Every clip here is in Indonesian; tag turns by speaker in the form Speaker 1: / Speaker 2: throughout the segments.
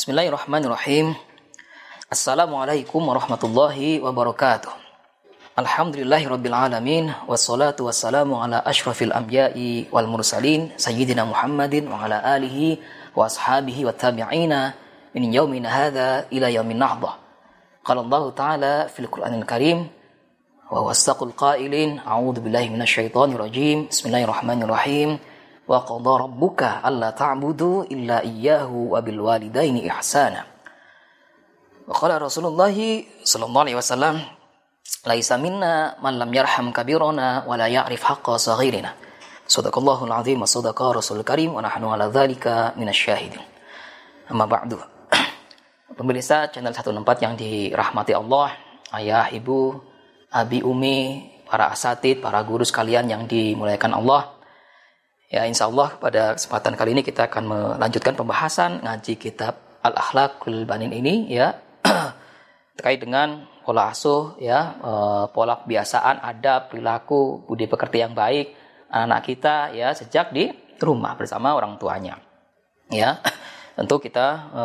Speaker 1: Bismillahirrahmanirrahim. Assalamualaikum warahmatullahi wabarakatuh. Alhamdulillahi rabbil alamin wassalatu wassalamu ala asyrafil anbiya'i wal mursalin sayyidina Muhammadin wa ala alihi wa ashabihi wa tabi'ina min yaumina hadha ila yaumin nahdah. Qala Allah Ta'ala fil Qur'anil Karim wa huwa qailin a'udzu billahi minasyaitonir rajim. Bismillahirrahmanirrahim. Wa qadha rabbuka alla ta'budu illa iyyahu wa bil walidaini ihsana. Wa qala Rasulullah sallallahu alaihi wasallam laisa minna man lam yarham kabirana wa la ya'rif haqqa saghirina. Sadaqallahul azim wa sadaqa Rasul Karim wa nahnu ala dzalika minasyahidin. Amma ba'du. Pemirsa channel 14 yang dirahmati Allah, ayah, ibu, abi, umi, para asatid, para guru sekalian yang dimuliakan Allah. Ya insya Allah pada kesempatan kali ini kita akan melanjutkan pembahasan ngaji kitab Al-Akhlaqul Banin ini ya. Terkait dengan pola asuh ya e, pola kebiasaan adab perilaku budi pekerti yang baik anak kita ya sejak di rumah bersama orang tuanya. Ya tentu kita e,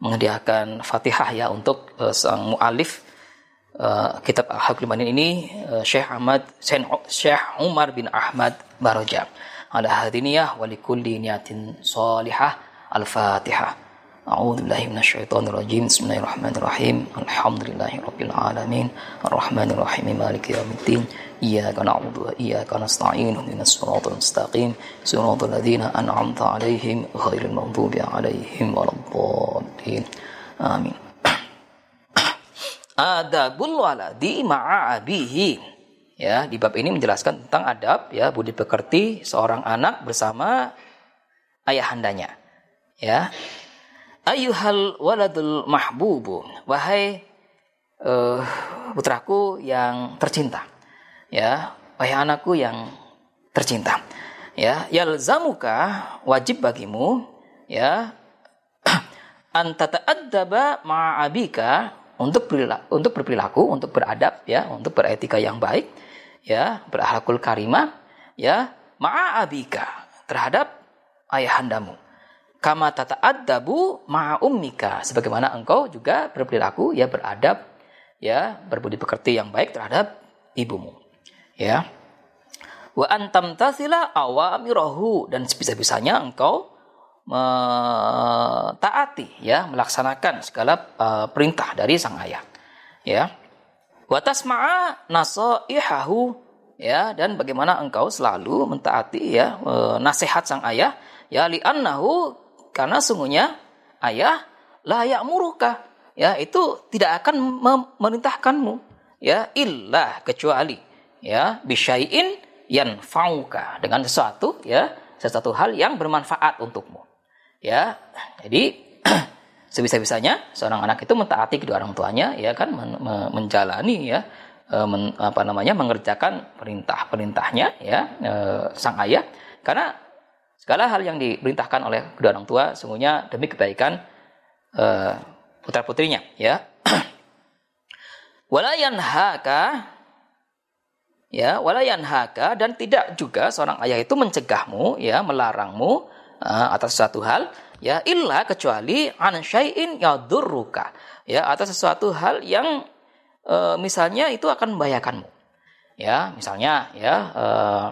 Speaker 1: menghadiahkan Fatihah ya untuk e, sang mualif Uh, kitab Al-Hakul Banin ini uh, Syekh Ahmad Syekh Umar bin Ahmad Baroja. Ala hadiniyah wa likulli niyatin salihah. Al-Fatihah. أعوذ بالله من الشيطان الرجيم بسم الله الرحمن الرحيم الحمد لله رب العالمين الرحمن الرحيم مالك يوم الدين إياك نعبد وإياك نستعين من الصراط المستقيم صراط الذين أنعمت عليهم غير المغضوب عليهم ولا الضالين آمين adabul waladi ma'a abihi. Ya, di bab ini menjelaskan tentang adab ya budi pekerti seorang anak bersama ayahandanya. Ya. Ayuhal waladul mahbubu. Wahai uh, putraku yang tercinta. Ya, wahai anakku yang tercinta. Ya, yalzamuka wajib bagimu ya anta ta'addaba ma'abika untuk berperilaku, untuk berperilaku, untuk beradab ya, untuk beretika yang baik ya, berakhlakul karimah ya, ma'abika terhadap ayahandamu. Kama tata adabu ma'a ummika sebagaimana engkau juga berperilaku ya beradab ya, berbudi pekerti yang baik terhadap ibumu. Ya. Wa antam tasila awamirahu dan sebisa-bisanya engkau mentaati ya melaksanakan segala uh, perintah dari sang ayah ya. Watas ma'a nasaihahu ya dan bagaimana engkau selalu mentaati ya uh, nasihat sang ayah ya li'annahu karena sungguhnya ayah layak muruka ya itu tidak akan memerintahkanmu ya illa kecuali ya bisyai'in yanfa'uka dengan sesuatu ya sesuatu hal yang bermanfaat untukmu ya jadi sebisa-bisanya seorang anak itu mentaati kedua orang tuanya ya kan men, men, menjalani ya e, men, apa namanya mengerjakan perintah-perintahnya ya e, sang ayah. Karena segala hal yang diperintahkan oleh kedua orang tua sungguhnya demi kebaikan e, putra putrinya ya. Walayan haka ya walayan haka dan tidak juga seorang ayah itu mencegahmu ya melarangmu atas suatu hal ya illa kecuali an syai'in yadurruka. Ya atas sesuatu hal yang uh, misalnya itu akan membahayakanmu. Ya misalnya ya uh,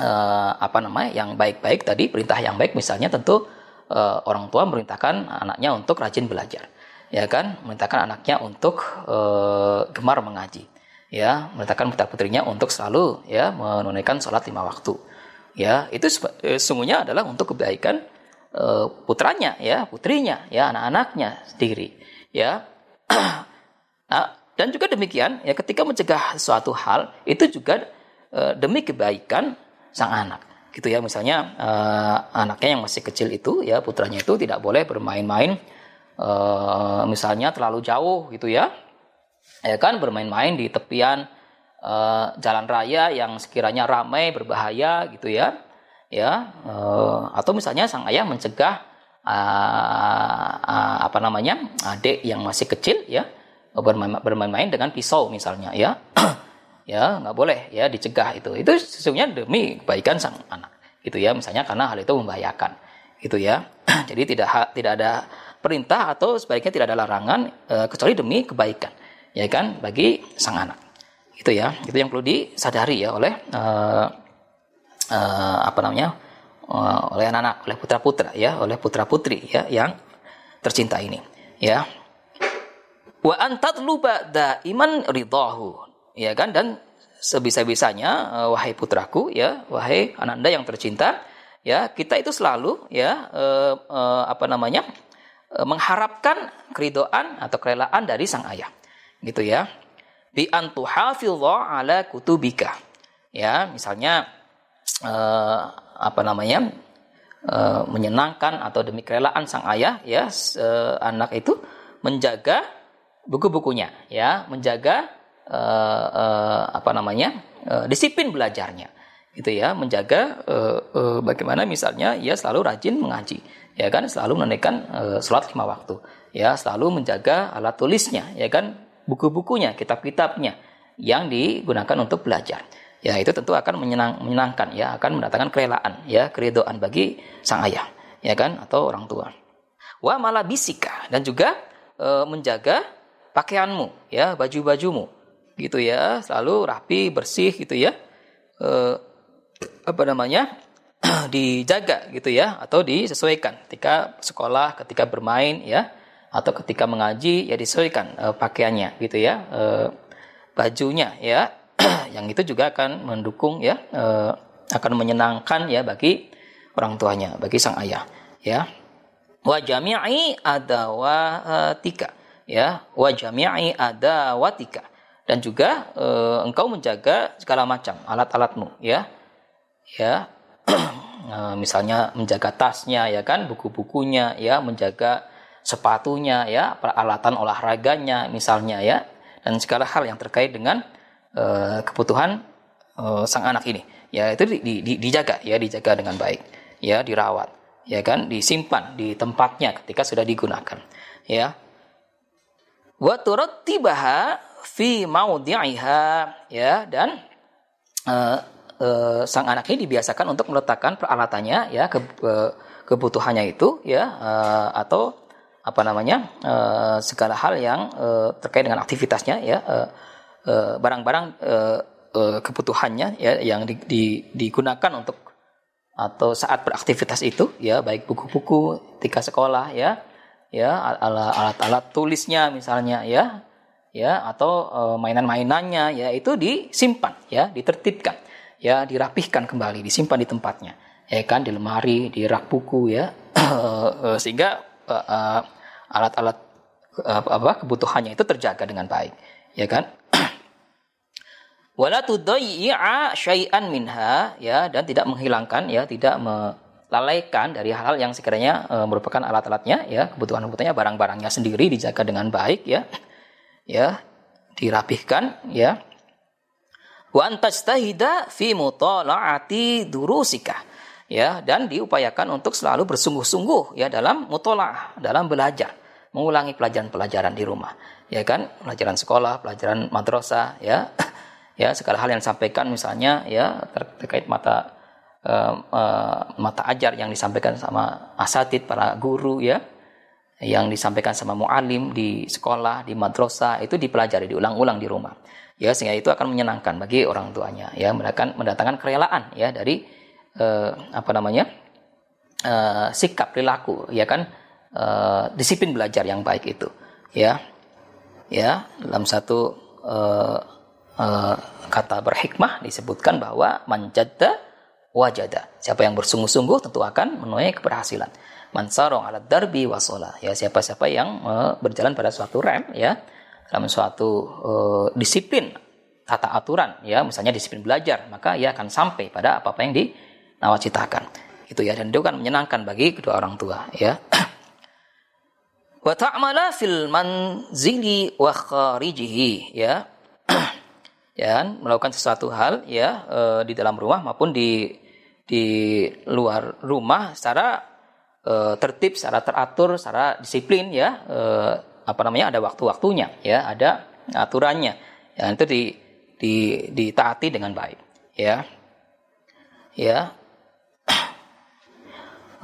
Speaker 1: uh, apa namanya yang baik-baik tadi perintah yang baik misalnya tentu uh, orang tua memerintahkan anaknya untuk rajin belajar. Ya kan? Memerintahkan anaknya untuk uh, gemar mengaji. Ya memerintahkan putra putrinya untuk selalu ya menunaikan sholat lima waktu ya itu eh, sesungguhnya adalah untuk kebaikan uh, putranya ya putrinya ya anak-anaknya sendiri ya. Nah, dan juga demikian ya ketika mencegah suatu hal itu juga uh, demi kebaikan sang anak gitu ya. Misalnya uh, anaknya yang masih kecil itu ya putranya itu tidak boleh bermain-main uh, misalnya terlalu jauh gitu ya. Ya kan bermain-main di tepian uh, jalan raya yang sekiranya ramai berbahaya gitu ya ya uh, atau misalnya sang ayah mencegah uh, uh, apa namanya adik yang masih kecil ya bermain-main dengan pisau misalnya ya ya nggak boleh ya dicegah itu itu sesungguhnya demi kebaikan sang anak gitu ya misalnya karena hal itu membahayakan gitu ya Jadi tidak tidak ada perintah atau sebaiknya tidak ada larangan e, kecuali demi kebaikan, ya kan, bagi sang anak. Itu ya, itu yang perlu disadari ya oleh e, e, apa namanya, e, oleh anak-anak, oleh putra-putra ya, oleh putra-putri ya yang tercinta ini, ya. Wa antatluba iman ridahu, ya kan, dan sebisa-bisanya wahai putraku ya, wahai ananda yang tercinta, ya kita itu selalu ya eh, eh, apa namanya mengharapkan keridoan atau kerelaan dari sang ayah. Gitu ya bi antuhafidha ala kutubika. Ya misalnya eh, apa namanya eh, menyenangkan atau demi kerelaan sang ayah ya eh, anak itu menjaga buku-bukunya ya menjaga eh, eh, apa namanya eh, disiplin belajarnya gitu ya menjaga uh, uh, bagaimana misalnya ia selalu rajin mengaji ya kan selalu menunaikan uh, sholat lima waktu ya selalu menjaga alat tulisnya ya kan buku-bukunya kitab-kitabnya yang digunakan untuk belajar. Ya itu tentu akan menyenang, menyenangkan ya akan mendatangkan kerelaan ya keridoan bagi sang ayah ya kan atau orang tua. Wa malabisika dan juga uh, menjaga pakaianmu ya baju-bajumu gitu ya selalu rapi bersih gitu ya apa namanya dijaga gitu ya atau disesuaikan ketika sekolah ketika bermain ya atau ketika mengaji ya disesuaikan uh, pakaiannya gitu ya uh, bajunya ya. Yang itu juga akan mendukung ya uh, akan menyenangkan ya bagi orang tuanya bagi sang ayah ya. Wa jami'i adawatika ya. Wa jami'i adawatika. Dan juga uh, engkau menjaga segala macam alat-alatmu ya. Ya. Eh, misalnya menjaga tasnya ya kan buku-bukunya ya menjaga sepatunya ya peralatan olahraganya misalnya ya dan segala hal yang terkait dengan uh, kebutuhan uh, sang anak ini. Ya itu di, di, dijaga ya dijaga dengan baik ya dirawat ya kan disimpan di tempatnya ketika sudah digunakan ya. Wa turattibaha fi maudhi'iha ya dan uh, uh, sang anak ini dibiasakan untuk meletakkan peralatannya ya ke, uh, kebutuhannya itu ya uh, atau apa namanya uh, segala hal yang uh, terkait dengan aktivitasnya ya barang-barang uh, uh, uh, kebutuhannya ya yang di, di, digunakan untuk atau saat beraktivitas itu ya baik buku-buku ketika sekolah ya ya alat-alat tulisnya misalnya ya ya atau uh, mainan-mainannya ya itu disimpan ya ditertibkan ya dirapihkan kembali, disimpan di tempatnya, ya kan di lemari, di rak buku ya, eh, eh, alat-alat apa kebutuhannya itu terjaga dengan baik, ya kan? Wala syai'an minha ya dan tidak menghilangkan ya, tidak melalaikan dari hal-hal yang sekiranya e, merupakan alat-alatnya ya, kebutuhan-kebutuhannya barang-barangnya sendiri dijaga dengan baik ya. Ya, dirapihkan ya wa antajtahida fi mutala'ati durusika ya dan diupayakan untuk selalu bersungguh-sungguh ya dalam mutola'ah dalam belajar mengulangi pelajaran-pelajaran di rumah. Ya kan? Pelajaran sekolah pelajaran madrasah ya. Ya segala hal yang disampaikan misalnya ya terkait mata uh, uh, mata ajar yang disampaikan sama asatid para guru ya. Yang disampaikan sama mualim di sekolah di madrasah itu dipelajari diulang-ulang di rumah. Ya sehingga itu akan menyenangkan bagi orang tuanya ya. Mendatangkan mendatangkan kerelaan ya dari eh, apa namanya eh, sikap perilaku ya kan? Eh, disiplin belajar yang baik itu ya. Ya dalam satu eh, eh, kata berhikmah disebutkan bahwa manjada wajada. Siapa yang bersungguh-sungguh tentu akan menuai keberhasilan. Mansarong alat darbi wasola ya siapa-siapa yang uh, berjalan pada suatu rem ya. Dalam suatu uh, disiplin tata aturan ya. Misalnya disiplin belajar maka ia akan sampai pada apa-apa yang dinawacitakan itu ya dan itu kan menyenangkan bagi kedua orang tua ya. Wa fil manzili wa kharijihi ya. Ya melakukan sesuatu hal ya e, di dalam rumah maupun di di luar rumah secara e, tertib secara teratur secara disiplin ya. E, apa namanya? Ada waktu-waktunya ya ada aturannya. Ya itu di, di ditaati dengan baik ya. Ya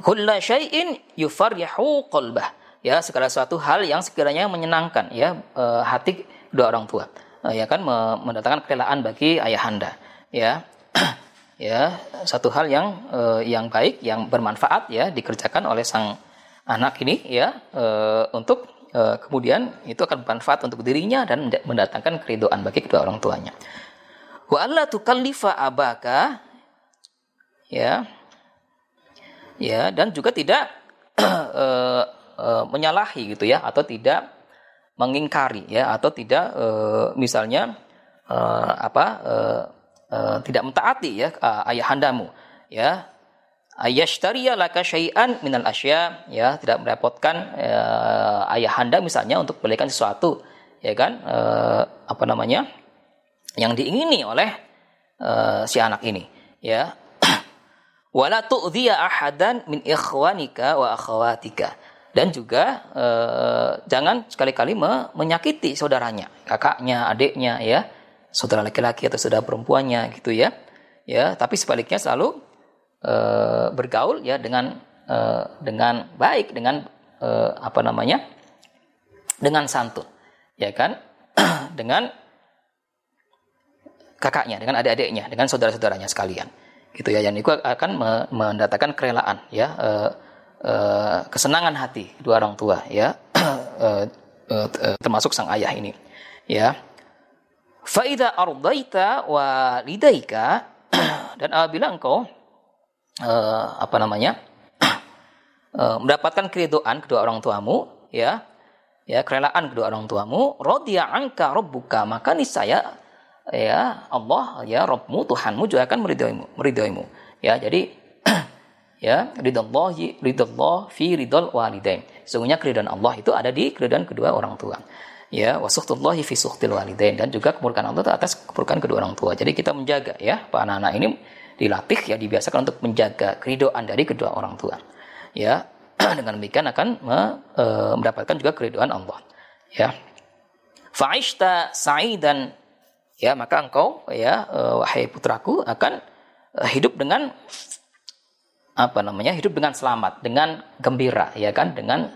Speaker 1: kulla syai'in yufarrihu qalbah. Ya segala sesuatu hal yang sekiranya menyenangkan ya e, hati dua orang tua. E, ya kan mendatangkan kerelaan bagi ayahanda ya. Ya satu hal yang e, yang baik yang bermanfaat ya dikerjakan oleh sang anak ini ya untuk kemudian itu akan bermanfaat untuk dirinya dan mendatangkan keridoan bagi kedua orang tuanya. Wa alla tukallifa abaka ya ya dan juga tidak e, e, menyalahi gitu ya atau tidak mengingkari ya atau tidak e, misalnya e, apa e, e, tidak mentaati ya ayahandamu ya. Ayashtariya laka syai'an minal asya ya tidak merepotkan e, ayahanda misalnya untuk belikan sesuatu ya kan e, apa namanya yang diingini oleh e, si anak ini ya wala tu'dhiya ahadan min ikhwanika wa akhawatika dan juga eh, jangan sekali-kali me menyakiti saudaranya, kakaknya, adiknya ya, saudara laki-laki atau saudara perempuannya gitu ya. Ya, tapi sebaliknya selalu eh, bergaul ya dengan eh, dengan baik dengan eh, apa namanya? dengan santun. Ya kan? dengan kakaknya, dengan adik-adiknya, dengan saudara-saudaranya sekalian gitu ya yang itu akan mendatangkan kerelaan ya. Uh, uh, kesenangan hati dua orang tua ya. Uh, uh, termasuk sang ayah ini ya. Faida ardaita walidaika dan apabila engkau uh, apa namanya mendapatkan keridoan kedua orang tuamu ya ya kerelaan kedua orang tuamu rodiya angka robbuka maka niscaya ya Allah ya Rabbmu Tuhanmu juga akan meridhoimu meridhoimu. Ya jadi ya ridallahi ridallah fi ridal walidain. Sesungguhnya keridhaan Allah itu ada di keridhaan kedua orang tua. Ya wasuhtullahi fi suhtil walidain. Dan juga kemurkaan Allah itu atas kemurkaan kedua orang tua. Jadi kita menjaga ya pak anak-anak ini dilatih ya dibiasakan untuk menjaga keridhaan dari kedua orang tua. Ya dengan demikian akan me, e, mendapatkan juga keridhaan Allah. Ya. Fa'ishta sa'idan ya maka engkau ya uh, wahai putraku akan uh, hidup dengan apa namanya hidup dengan selamat dengan gembira ya kan? Dengan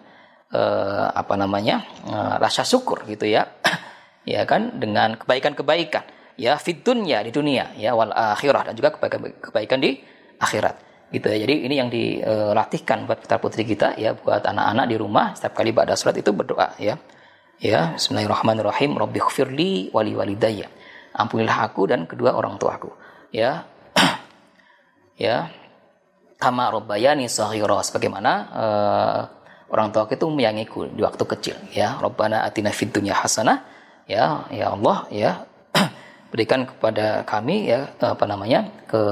Speaker 1: uh, apa namanya uh, rasa syukur gitu ya. Ya kan? Dengan kebaikan-kebaikan ya fit di dunia ya wal akhirah dan juga kebaikan-kebaikan di akhirat. Gitu ya. Jadi ini yang dilatihkan buat putra putri kita ya buat anak-anak di rumah setiap kali pada sholat itu berdoa ya. Ya Bismillahirrahmanirrahim Rabbi khfirli wali walidayya ampunilah aku dan kedua orang tuaku. Ya. Ya. Kama robbayani saghira. Sebagaimana uh, orang tua itu menyayangiku di waktu kecil. Ya. Robbana atina fid hasanah. Ya. Ya Allah. Ya. Berikan kepada kami ya apa namanya ke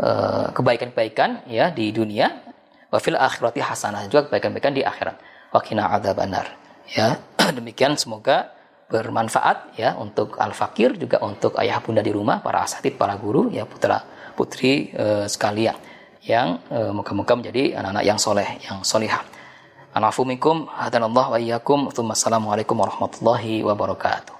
Speaker 1: uh, kebaikan-kebaikan ya di dunia. Wa fil akhirati hasanah. Juga kebaikan-kebaikan di akhirat. Wa qina adzabannar. Ya. Demikian semoga bermanfaat ya untuk al-fakir juga untuk ayah bunda di rumah para asatid para guru ya putra putri e, sekalian yang e, moga-moga menjadi anak-anak yang soleh yang solihah Anafumikum hadanallah wa iyyakum. Assalamualaikum warahmatullahi wabarakatuh.